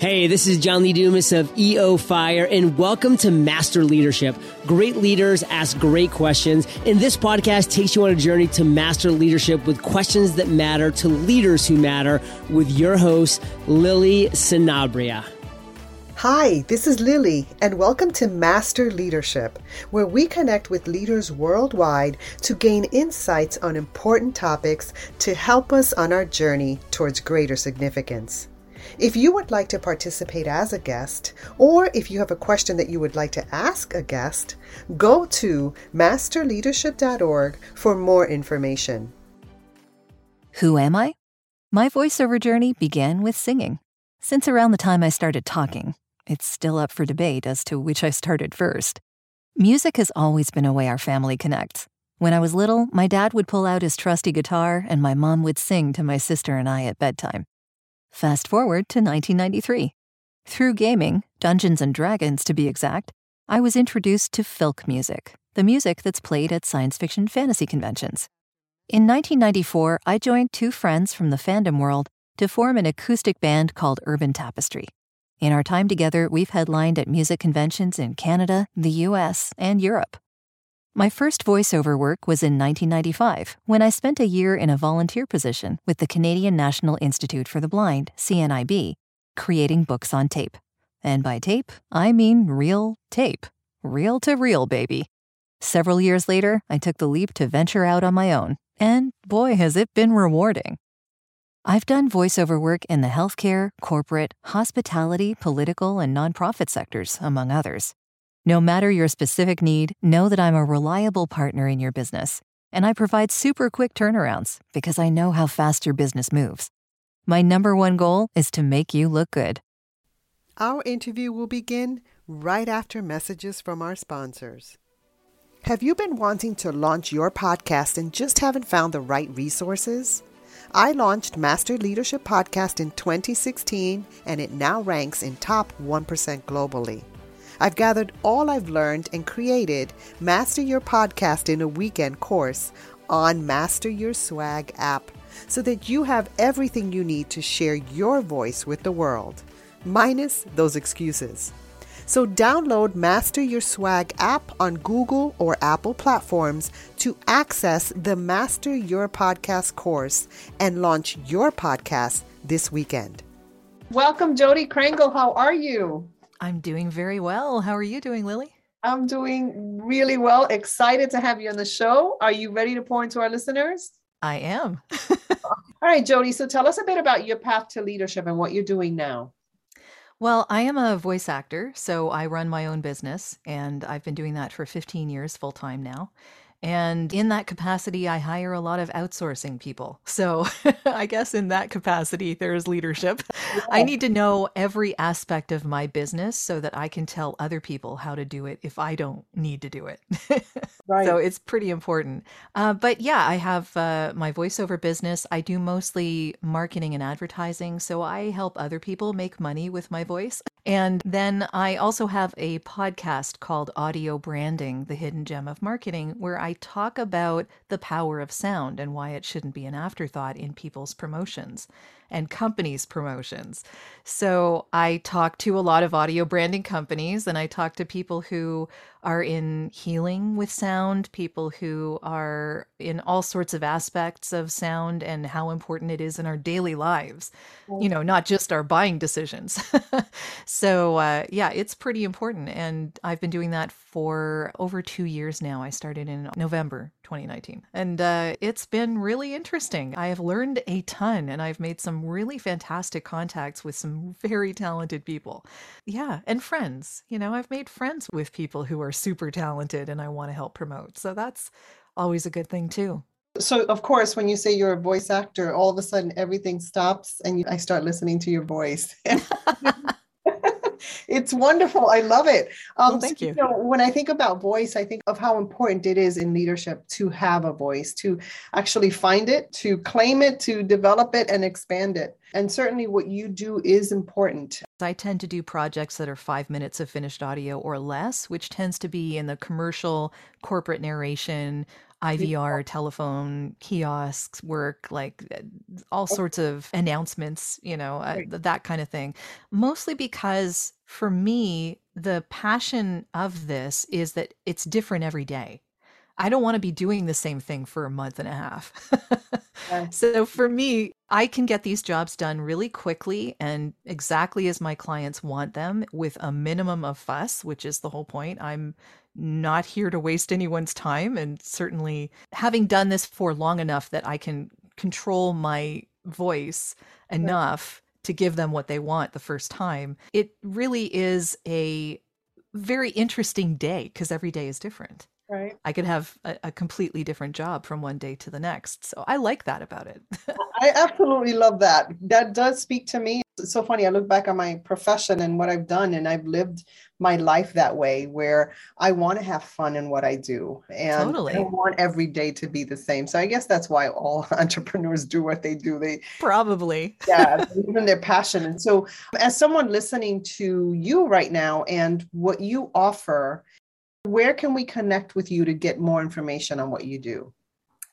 Hey, this is John Lee Dumas of EO Fire, and welcome to Master Leadership. Great leaders ask great questions, and this podcast takes you on a journey to master leadership with questions that matter to leaders who matter with your host, Lily Sinabria. Hi, this is Lily, and welcome to Master Leadership, where we connect with leaders worldwide to gain insights on important topics to help us on our journey towards greater significance. If you would like to participate as a guest, or if you have a question that you would like to ask a guest, go to masterleadership.org for more information. Who am I? My voiceover journey began with singing. Since around the time I started talking, it's still up for debate as to which I started first. Music has always been a way our family connects. When I was little, my dad would pull out his trusty guitar and my mom would sing to my sister and I at bedtime. Fast forward to 1993. Through gaming, Dungeons and Dragons to be exact, I was introduced to filk music, the music that's played at science fiction fantasy conventions. In 1994, I joined two friends from the fandom world to form an acoustic band called Urban Tapestry. In our time together, we've headlined at music conventions in Canada, the US, and Europe. My first voiceover work was in 1995 when I spent a year in a volunteer position with the Canadian National Institute for the Blind, CNIB, creating books on tape. And by tape, I mean real tape. Reel to reel, baby. Several years later, I took the leap to venture out on my own, and boy, has it been rewarding. I've done voiceover work in the healthcare, corporate, hospitality, political, and nonprofit sectors, among others. No matter your specific need, know that I'm a reliable partner in your business, and I provide super quick turnarounds because I know how fast your business moves. My number one goal is to make you look good. Our interview will begin right after messages from our sponsors. Have you been wanting to launch your podcast and just haven't found the right resources? I launched Master Leadership Podcast in 2016 and it now ranks in top 1% globally. I've gathered all I've learned and created Master Your Podcast in a Weekend course on Master Your Swag app so that you have everything you need to share your voice with the world, minus those excuses. So download Master Your Swag app on Google or Apple platforms to access the Master Your Podcast course and launch your podcast this weekend. Welcome, Jodi Krangle. How are you? I'm doing very well. How are you doing, Lily? I'm doing really well. Excited to have you on the show. Are you ready to pour into our listeners? I am. All right, Jodi. So tell us a bit about your path to leadership and what you're doing now. Well, I am a voice actor, so I run my own business, and I've been doing that for 15 years full time now. And in that capacity, I hire a lot of outsourcing people. So I guess in that capacity, there's leadership. Yeah. I need to know every aspect of my business so that I can tell other people how to do it if I don't need to do it. right. So it's pretty important. Uh, but yeah, I have uh, my voiceover business. I do mostly marketing and advertising. So I help other people make money with my voice. And then I also have a podcast called Audio Branding, the Hidden Gem of Marketing, where I talk about the power of sound and why it shouldn't be an afterthought in people's promotions and companies' promotions. So I talk to a lot of audio branding companies and I talk to people who are in healing with sound, people who are in all sorts of aspects of sound and how important it is in our daily lives, you know, not just our buying decisions. so, uh, yeah, it's pretty important. And I've been doing that for over two years now. I started in November 2019. And uh, it's been really interesting. I have learned a ton and I've made some really fantastic contacts with some very talented people. Yeah, and friends. You know, I've made friends with people who are super talented and I want to help promote. So that's always a good thing too. So, of course, when you say you're a voice actor, all of a sudden everything stops and you, I start listening to your voice. it's wonderful. I love it. Um, well, thank so, you. you know, when I think about voice, I think of how important it is in leadership to have a voice, to actually find it, to claim it, to develop it, and expand it. And certainly what you do is important. I tend to do projects that are five minutes of finished audio or less, which tends to be in the commercial, corporate narration, IVR, telephone, kiosks work, like uh, all sorts of announcements, you know, uh, that kind of thing. Mostly because for me, the passion of this is that it's different every day. I don't want to be doing the same thing for a month and a half. So for me, I can get these jobs done really quickly and exactly as my clients want them with a minimum of fuss, which is the whole point. I'm not here to waste anyone's time. And certainly having done this for long enough that I can control my voice enough to give them what they want the first time, it really is a very interesting day because every day is different. Right. I could have a, a, completely different job from one day to the next. So I like that about it. I absolutely love that. That does speak to me. It's so funny. I look back on my profession and what I've done, and I've lived my life that way where I want to have fun in what I do. And totally. I want every day to be the same. So I guess that's why all entrepreneurs do what they do. They probably, yeah, even their passion. And so, as someone listening to you right now and what you offer, where can we connect with you to get more information on what you do?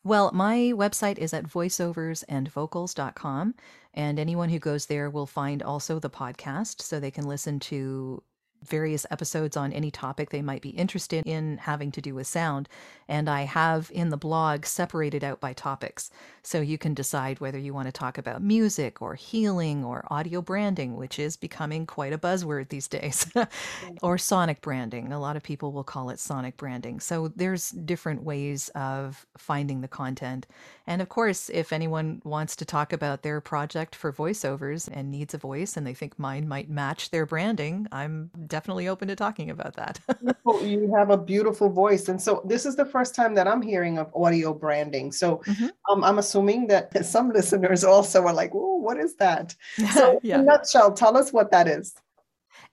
Well, my website is at voiceoversandvocals.com. And anyone who goes there will find also the podcast so they can listen to various episodes on any topic they might be interested in having to do with sound. And I have in the blog separated out by topics. So you can decide whether you want to talk about music or healing or audio branding, which is becoming quite a buzzword these days, or sonic branding. A lot of people will call it sonic branding. So there's different ways of finding the content. And of course, if anyone wants to talk about their project for voiceovers and needs a voice and they think mine might match their branding, I'm definitely open to talking about that. you have a beautiful voice. And so this is the first time that I'm hearing of audio branding. So mm-hmm. um, I'm assuming that some listeners also are like, oh, what is that? So yeah. in a nutshell, tell us what that is.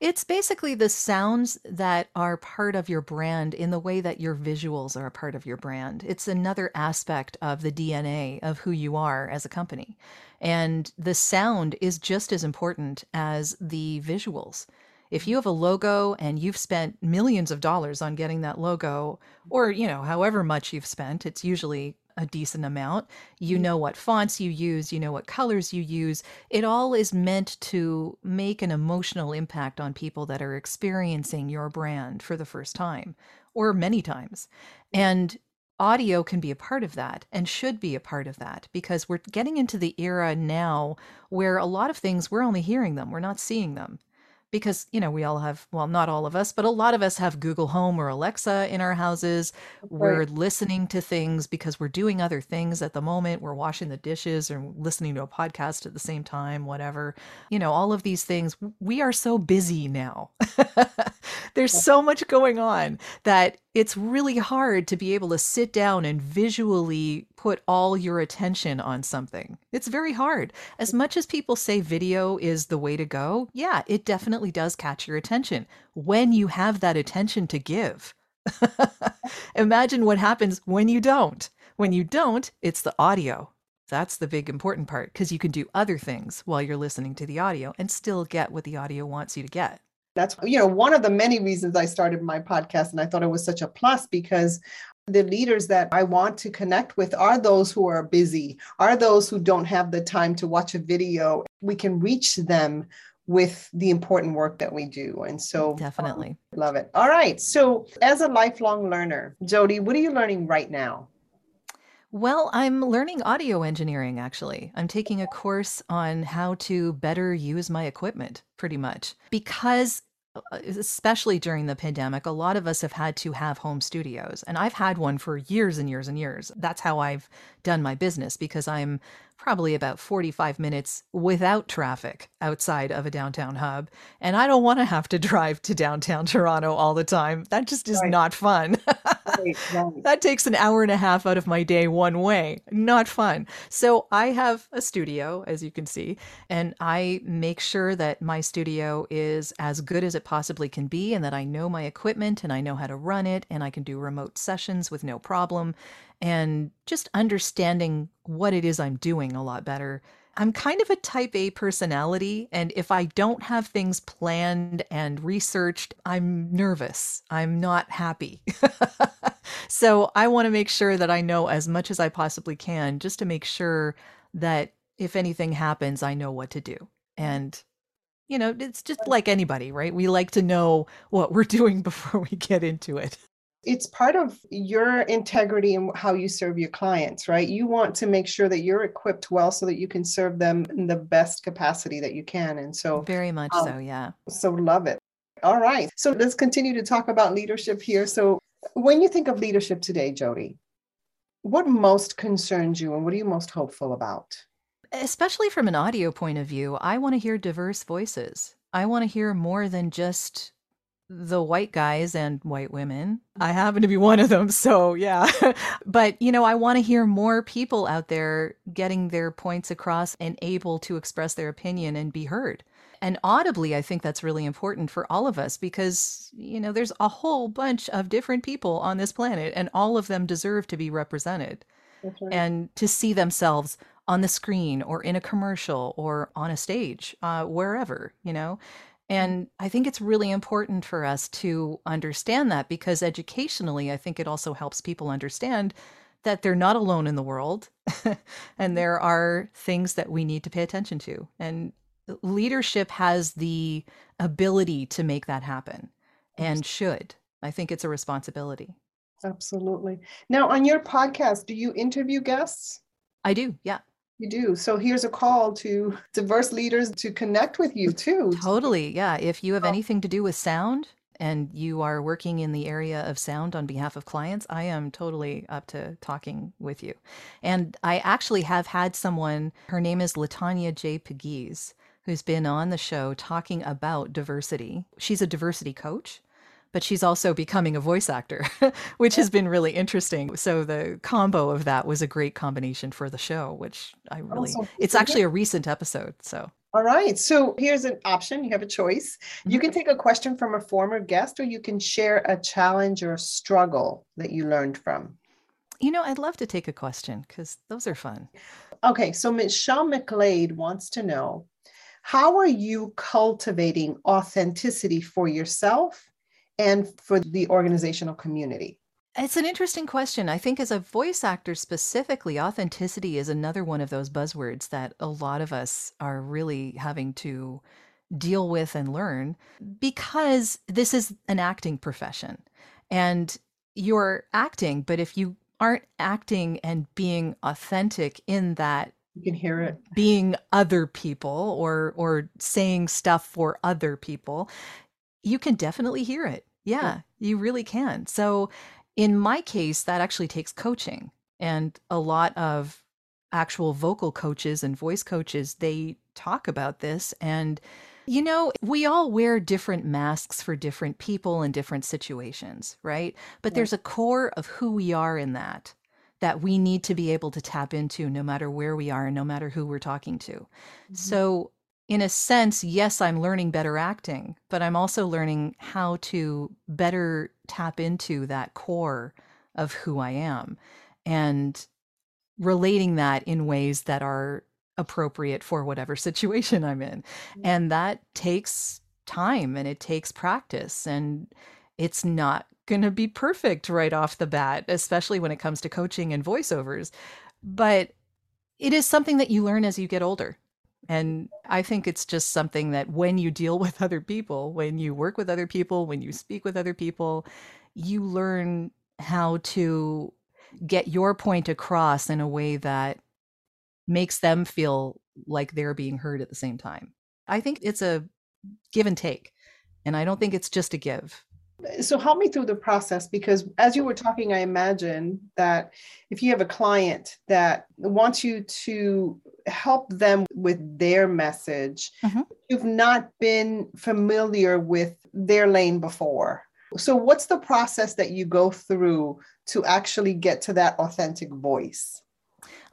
It's basically the sounds that are part of your brand in the way that your visuals are a part of your brand. It's another aspect of the DNA of who you are as a company. And the sound is just as important as the visuals. If you have a logo and you've spent millions of dollars on getting that logo, or, you know, however much you've spent, it's usually a decent amount. You mm-hmm. know what fonts you use, you know what colors you use. It all is meant to make an emotional impact on people that are experiencing your brand for the first time or many times. And audio can be a part of that and should be a part of that because we're getting into the era now where a lot of things we're only hearing them, we're not seeing them because you know we all have well not all of us but a lot of us have google home or alexa in our houses. We're listening to things because we're doing other things at the moment. We're washing the dishes or listening to a podcast at the same time whatever. You know all of these things we are so busy now. There's so much going on that it's really hard to be able to sit down and visually put all your attention on something. It's very hard. As mm-hmm. much as people say video is the way to go, yeah, it definitely does catch your attention when you have that attention to give. Imagine what happens when you don't. When you don't, it's the audio. That's the big important part because you can do other things while you're listening to the audio and still get what the audio wants you to get. That's you know one of the many reasons I started my podcast and I thought it was such a plus because the leaders that I want to connect with are those who are busy, are those who don't have the time to watch a video. We can reach them with the important work that we do. And so definitely um, love it. All right. So, as a lifelong learner, Jodi, what are you learning right now? Well, I'm learning audio engineering actually. I'm taking a course on how to better use my equipment pretty much because uh, especially during the pandemic, a lot of us have had to have home studios. And I've had one for years and years and years. That's how I've done my business because I'm probably about 45 minutes without traffic outside of a downtown hub. And I don't want to have to drive to downtown Toronto all the time. That just is right. not fun. that takes an hour and a half out of my day one way. Not fun. So I have a studio, as you can see, and I make sure that my studio is as good as it possibly can be and that I know my equipment and I know how to run it and I can do remote sessions with no problem. And just understanding what it is I'm doing a lot better I'm kind of a type A personality. And if I don't have things planned and researched, I'm nervous. I'm not happy. so I want to make sure that I know as much as I possibly can just to make sure that if anything happens, I know what to do. And, you know, it's just like anybody, right? We like to know what we're doing before we get into it it's part of your integrity and how you serve your clients, right? You want to make sure that you're equipped well so that you can serve them in the best capacity that you can. And so, very much um, so, yeah. So, love it. All right. So, let's continue to talk about leadership here. So, when you think of leadership today, Jodi, what most concerns you and what are you most hopeful about? Especially from an audio point of view, I want to hear diverse voices. I want to hear more than just the white guys and white women. I happen to be one of them, so yeah. but, you know, I want to hear more people out there getting their points across and able to express their opinion and be heard. And audibly, I think that's really important for all of us because, you know, there's a whole bunch of different people on this planet and all of them deserve to be represented right. and to see themselves on the screen or in a commercial or on a stage, uh, wherever, you know. And I think it's really important for us to understand that because educationally, I think it also helps people understand that they're not alone in the world and there are things that we need to pay attention to. And leadership has the ability to make that happen and should. I think it's a responsibility. Absolutely. Now, on your podcast, do you interview guests? I do, yeah. You do. So here's a call to diverse leaders to connect with you too. Totally. Yeah. If you have oh. anything to do with sound and you are working in the area of sound on behalf of clients, I am totally up to talking with you. And I actually have had someone, her name is Latanya J. Pegues, who's been on the show talking about diversity. She's a diversity coach but she's also becoming a voice actor, which has been really interesting. So the combo of that was a great combination for the show, which I really, awesome. it's actually a recent episode. So. All right. So here's an option. You have a choice. You can mm-hmm. take a question from a former guest, or you can share a challenge or a struggle that you learned from. You know, I'd love to take a question because those are fun. Okay. So Michelle McLeod wants to know how are you cultivating authenticity for yourself and for the organizational community? It's an interesting question. I think, as a voice actor specifically, authenticity is another one of those buzzwords that a lot of us are really having to deal with and learn because this is an acting profession and you're acting, but if you aren't acting and being authentic in that you can hear it being other people or or saying stuff for other people you can definitely hear it. Yeah, you really can. So in my case, that actually takes coaching. And a lot of actual vocal coaches and voice coaches, they talk about this. And, you know, we all wear different masks for different people in different situations, right? But yeah. there's a core of who we are in that that we need to be able to tap into no matter where we are and no matter who we're talking to. Mm-hmm. So in a sense, yes, I'm learning better acting, but I'm also learning how to better tap into that core of who I am and relating that in ways that are appropriate for whatever situation I'm in. Mm-hmm. And that takes time and it takes practice and it's not going to be perfect right off the bat, especially when it comes to coaching and voiceovers. But it is something that you learn as you get older. And I think it's just something that when you deal with other people, when you work with other people, when you speak with other people, you learn how to get your point across in a way that makes them feel like they're being heard at the same time. I think it's a give and take. And I don't think it's just a give so help me through the process because as you were talking i imagine that if you have a client that wants you to help them with their message mm-hmm. you've not been familiar with their lane before So, what's the process that you go through to actually get to that authentic voice?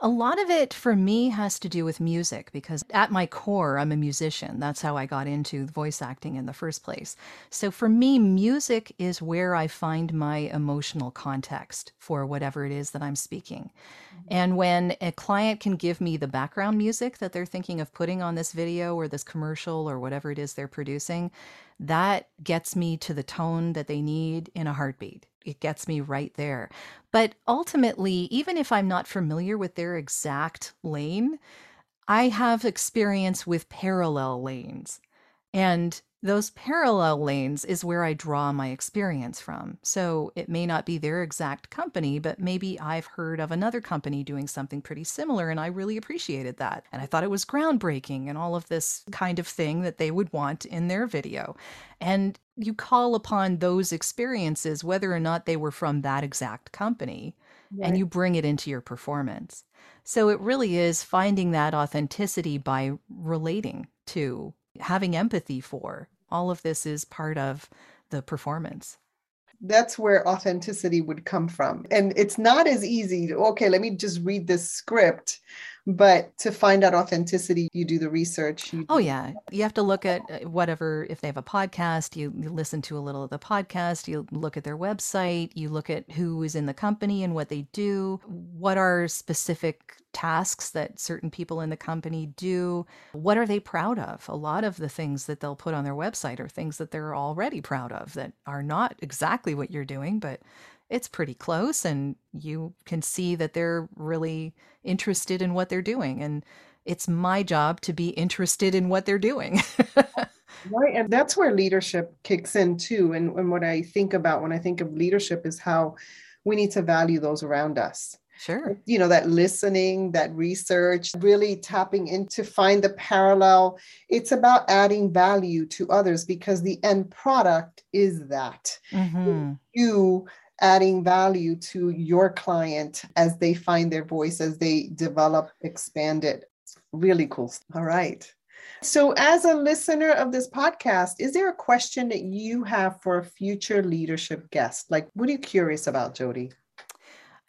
A lot of it for me has to do with music because at my core, I'm a musician. That's how I got into voice acting in the first place. So for me, music is where I find my emotional context for whatever it is that I'm speaking. Mm-hmm. And when a client can give me the background music that they're thinking of putting on this video or this commercial or whatever it is they're producing, that gets me to the tone that they need in a heartbeat it gets me right there. But ultimately, even if I'm not familiar with their exact lane, I have experience with parallel lanes. And those parallel lanes is where I draw my experience from. So it may not be their exact company, but maybe I've heard of another company doing something pretty similar and I really appreciated that. And I thought it was groundbreaking and all of this kind of thing that they would want in their video. And you call upon those experiences, whether or not they were from that exact company, right. and you bring it into your performance. So it really is finding that authenticity by relating to having empathy for. All of this is part of the performance. That's where authenticity would come from. And it's not as easy. Okay, let me just read this script but to find out authenticity you do the research oh yeah. You have to look at uh, whatever if they have a podcast you, you, listen to a little of the podcast you look at their website you look at who is in the company and what they do. What are specific tasks that certain people in the company do? What are they proud of? A lot of the things that they'll put on their website are things that they're already proud of that are not exactly what you're doing but it's pretty close and you can see that they're really interested in what they're doing and it's my job to be interested in what they're doing right and that's where leadership kicks in too and, and what i think about when i think of leadership is how we need to value those around us Sure. You know, that listening, that research, really tapping into find the parallel. It's about adding value to others because the end product is that. Mm-hmm. You adding value to your client as they find their voice, as they develop, expand it. Really cool. All right. So, as a listener of this podcast, is there a question that you have for a future leadership guest? Like, what are you curious about, Jodi?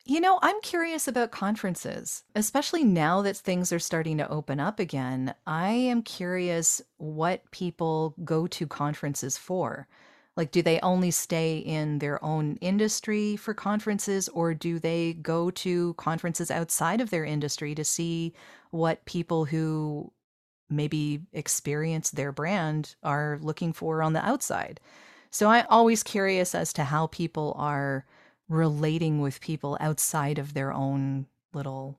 You know, I'm curious about conferences, especially now that things are starting to open up again. I am curious what people go to conferences for. Like, do they only stay in their own industry for conferences, or do they go to conferences outside of their industry to see what people who maybe experience their brand are looking for on the outside? So I'm always curious as to how people are relating with people outside of their own little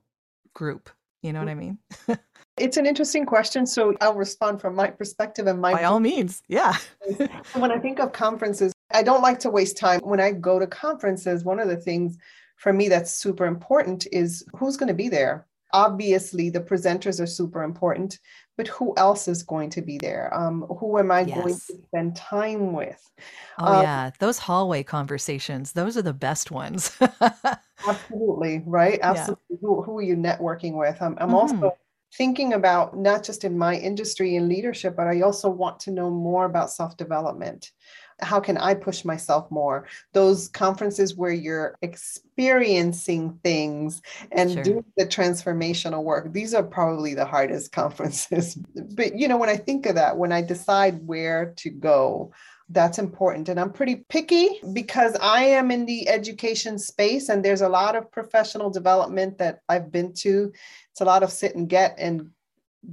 group. You know what I mean? it's an interesting question. So I'll respond from my perspective and my. By all means. Yeah. when I think of conferences, I don't like to waste time. When I go to conferences, one of the things for me that's super important is who's going to be there. Obviously, the presenters are super important, but who else is going to be there? Um, who am I yes. going to spend time with? Oh, um, yeah. Those hallway conversations, those are the best ones. absolutely. Right. Absolutely. Yeah. Who, who, are you networking with? I'm, I'm mm-hmm. also thinking about not just in my industry and leadership, but I also want to know more about self development how can I push myself more? Those conferences where you're experiencing things and sure. doing the transformational work. These are probably the hardest conferences. but you know, when I think of that, when I decide where to go, that's important. And I'm pretty picky because I am in the education space and there's a lot of professional development that I've been to. It's a lot of sit and get and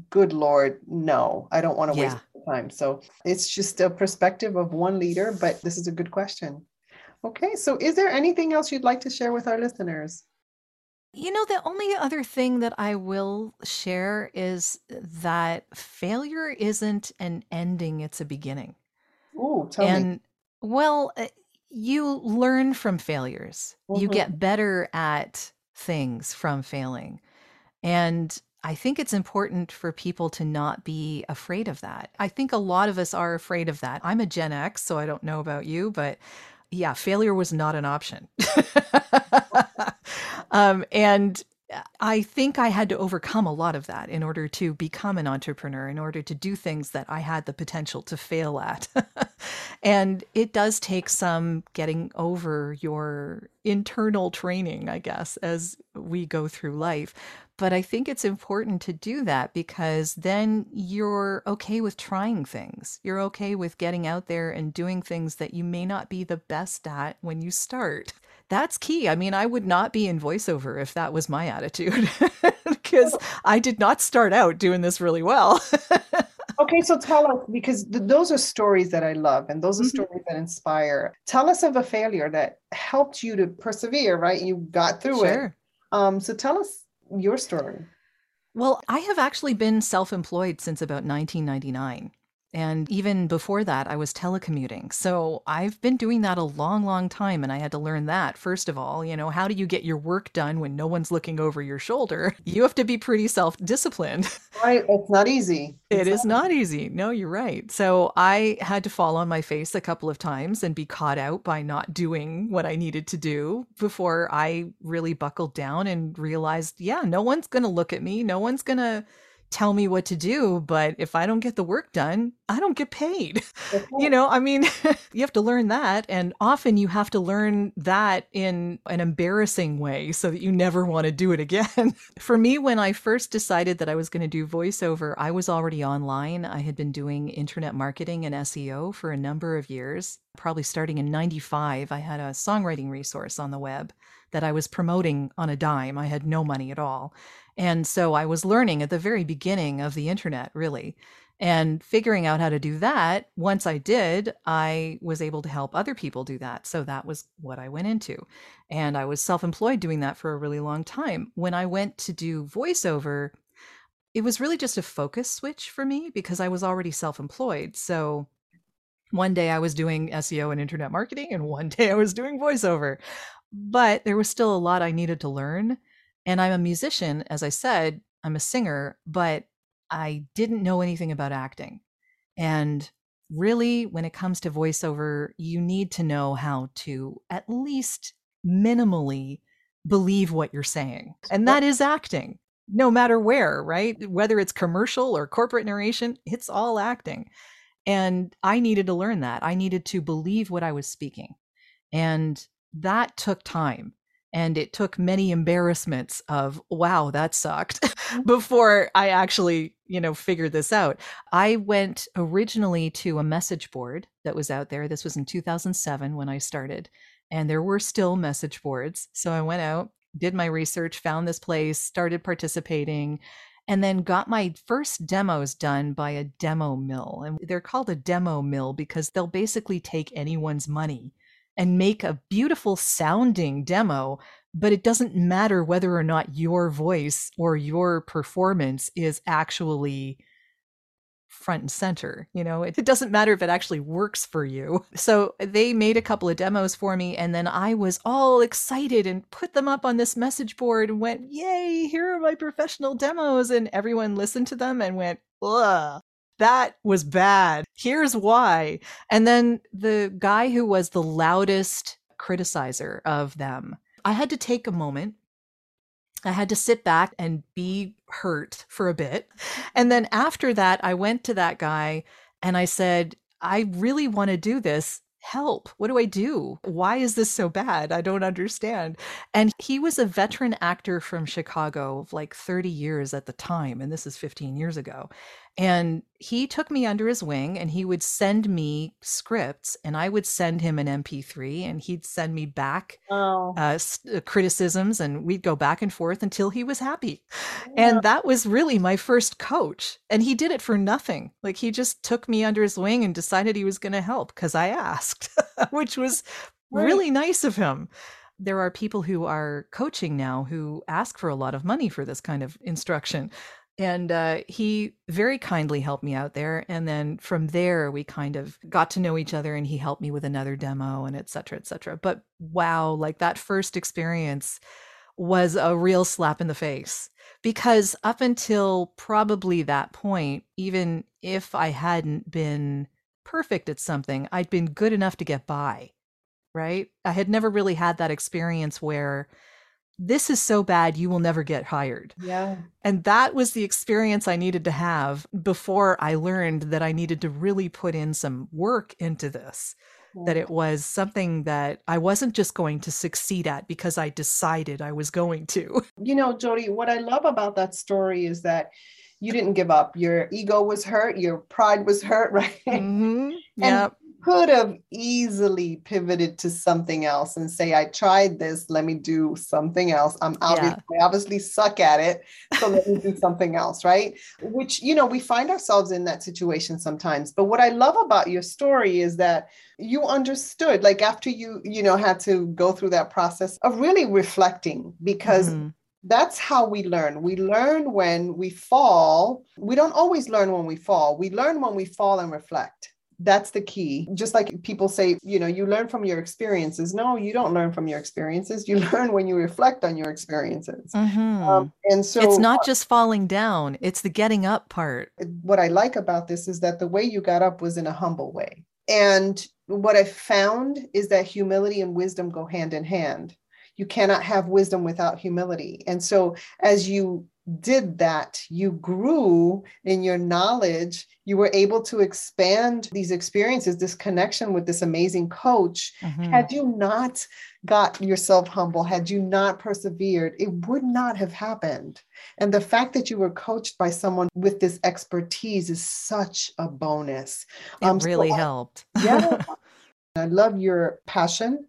good lord no i don't want to yeah. waste time so it's just a perspective of one leader but this is a good question okay so is there anything else you'd like to share with our listeners you know the only other thing that i will share is that failure isn't an ending it's a beginning oh and me. well uh, you learn from failures mm-hmm. you get better at things from failing and I think it's important for people to not be afraid of that. I think a lot of us are afraid of that. I'm a Gen X, so I don't know about you, but yeah, failure was not an option. um, and I think I had to overcome a lot of that in order to become an entrepreneur, in order to do things that I had the potential to fail at. and it does take some getting over your internal training, I guess, as we go through life. But I think it's important to do that because then you're okay with trying things. You're okay with getting out there and doing things that you may not be the best at when you start. That's key. I mean, I would not be in voiceover if that was my attitude because I did not start out doing this really well. okay, so tell us because th- those are stories that I love and those are mm-hmm. stories that inspire. Tell us of a failure that helped you to persevere, right? You got through sure. it. Um, so tell us your story? Well, I have actually been self employed since about 1999. And even before that, I was telecommuting. So I've been doing that a long, long time. And I had to learn that, first of all. You know, how do you get your work done when no one's looking over your shoulder? You have to be pretty self disciplined. Right. It's not easy. It's it is not, not easy. No, you're right. So I had to fall on my face a couple of times and be caught out by not doing what I needed to do before I really buckled down and realized, yeah, no one's going to look at me. No one's going to tell me what to do, but if I don't get the work done, I don't get paid. you know, I mean, you have to learn that. And often you have to learn that in an embarrassing way so that you never want to do it again. For me, when I first decided that I was going to do voiceover, I was already online. I had been doing internet marketing and SEO for a number of years. Probably starting in 95, I had a songwriting resource on the web that I was promoting on a dime. I had no money at all. And so I was learning at the very beginning of the internet, really. And figuring out how to do that, once I did, I was able to help other people do that. So that was what I went into. And I was self employed doing that for a really long time. When I went to do voiceover, it was really just a focus switch for me because I was already self employed. So one day I was doing SEO and internet marketing, and one day I was doing voiceover. But there was still a lot I needed to learn. And I'm a musician, as I said, I'm a singer, but I didn't know anything about acting. And really, when it comes to voiceover, you need to know how to at least minimally believe what you're saying. And that is acting, no matter where, right? Mm. Whether it's commercial or corporate narration, it's all acting. And I needed to learn that. I needed to believe what I was speaking. And that took time and it took many embarrassments of wow that sucked mm. before i actually you know figured this out. I went originally to a message board that was out there. This was in 2007 when i started and there were still message boards. So i went out did my research found this place started participating and then got my first demos done by a demo mill and they're called a demo mill because they'll basically take anyone's money and make a beautiful sounding demo, but it doesn't matter whether or not your voice or your performance is actually front and center. You know, it, it, doesn't matter if it actually works for you. So they made a couple of demos for me, and then I was all excited and put them up on this message board and went, Yay, here are my professional demos. And everyone listened to them and went, Ugh that was bad. Here's why. And then the guy who was the loudest criticizer of them, I had to take a moment. I had to sit back and be hurt for a bit. And then after that, I went to that guy and I said, I really want to do this help. What do I do? Why is this so bad? I don't understand. And he was a veteran actor from Chicago of like 30 years at the time. And this is 15 years ago. And he took me under his wing and he would send me scripts and I would send him an MP3 and he'd send me back oh. uh, uh, criticisms and we'd go back and forth until he was happy. Yeah. And that was really my first coach. And he did it for nothing. Like he just took me under his wing and decided he was going to help because I asked, which was right. really nice of him there are people who are coaching now who ask for a lot of money for this kind of instruction. And uh, he very kindly helped me out there. And then from there, we kind of got to know each other and he helped me with another demo and et cetera, et cetera. But wow, like that first experience was a real slap in the face because up until probably that point, even if I hadn't been perfect at something, I'd been good enough to get by. Right. I had never really had that experience where this is so bad, you will never get hired. Yeah. And that was the experience I needed to have before I learned that I needed to really put in some work into this. That it was something that I wasn't just going to succeed at because I decided I was going to. You know, Jodi, what I love about that story is that you didn't give up. Your ego was hurt, your pride was hurt, right? Mm-hmm. Yep could have easily pivoted to something else and say, I tried this, let me do something else. I'm obviously, yeah. I obviously suck at it, so let me do something else, right? Which, you know, we find ourselves in that situation sometimes. But what I love about your story is that you understood, like after you, you know, had to go through that process of really reflecting because mm-hmm that's how we learn. We learn when we fall. We don't always learn when we fall. We learn when we fall and reflect that's the key. Just like people say you know you learn from your experiences. No you don't learn from your experiences. You learn when you reflect on your experiences. Mm-hmm. um, and so it's not just falling down. It's the getting up part. What i like about this is that the way you got up was in a humble way. And what i found is that humility and wisdom go hand in hand. You cannot have wisdom without humility. And so as you did that, you grew in your knowledge. You were able to expand these experiences, this connection with this amazing coach. Mm-hmm. Had you not got yourself humble, had you not persevered, it would not have happened. And the fact that you were coached by someone with this expertise is such a bonus. It um, really so helped. yeah. I love your passion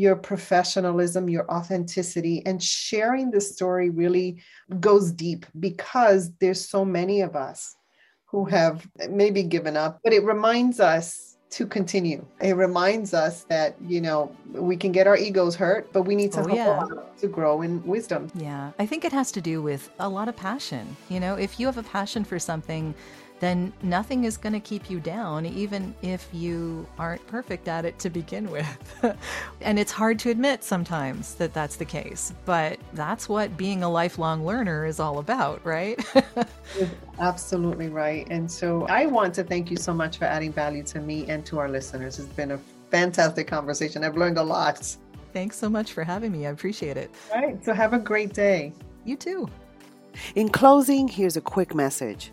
your professionalism, your authenticity, and sharing the story really goes deep because there's so many of us who have maybe given up, but it reminds us to continue. It reminds us that, you know, we can get our egos hurt, but we need to, oh, yeah. to grow in wisdom. Yeah. I think it has to do with a lot of passion. You know, if you have a passion for something, then nothing is going to keep you down, even if you aren't perfect at it to begin with. and it's hard to admit sometimes that that's the case, but that's what being a lifelong learner is all about, right? absolutely right. And so I want to thank you so much for adding value to me and to our listeners. It's been a fantastic conversation. I've learned a lot. Thanks so much for having me. I appreciate it. All right. So have a great day. You too. In closing, here's a quick message.